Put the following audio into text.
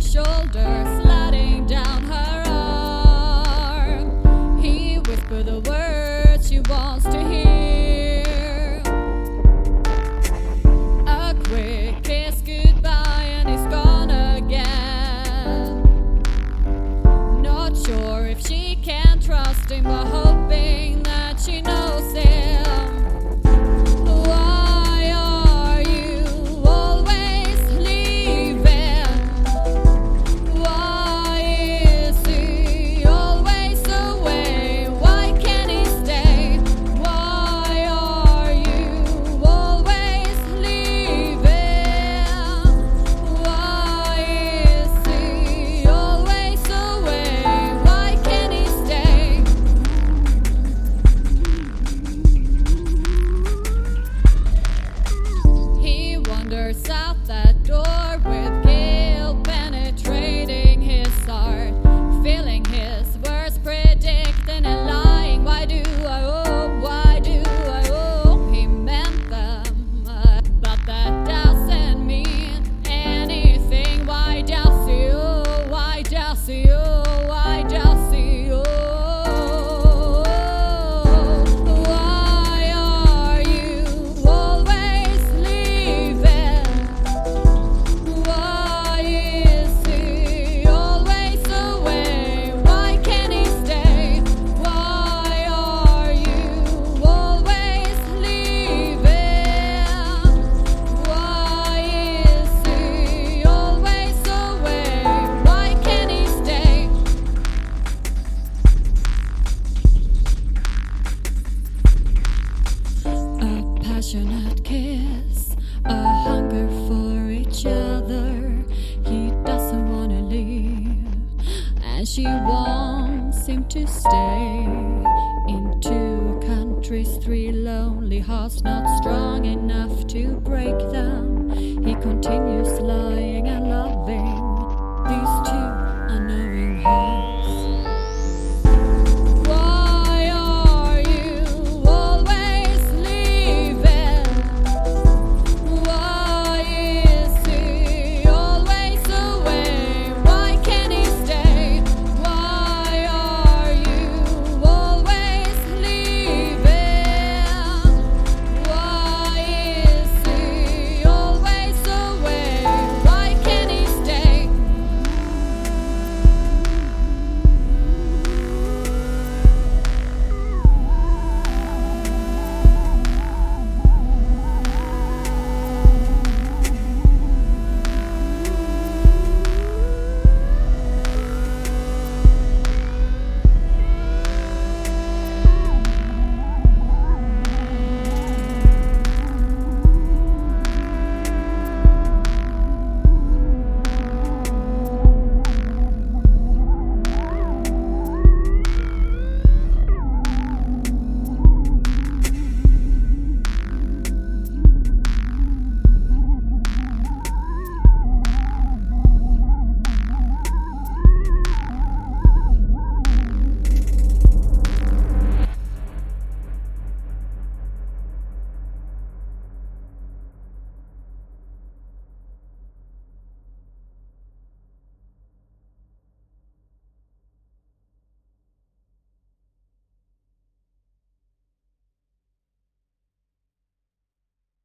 shoulder, sliding down her arm. He whispered the words she wants to. she wants him to stay. In two countries, three lonely hearts not strong enough to break them. He continues love.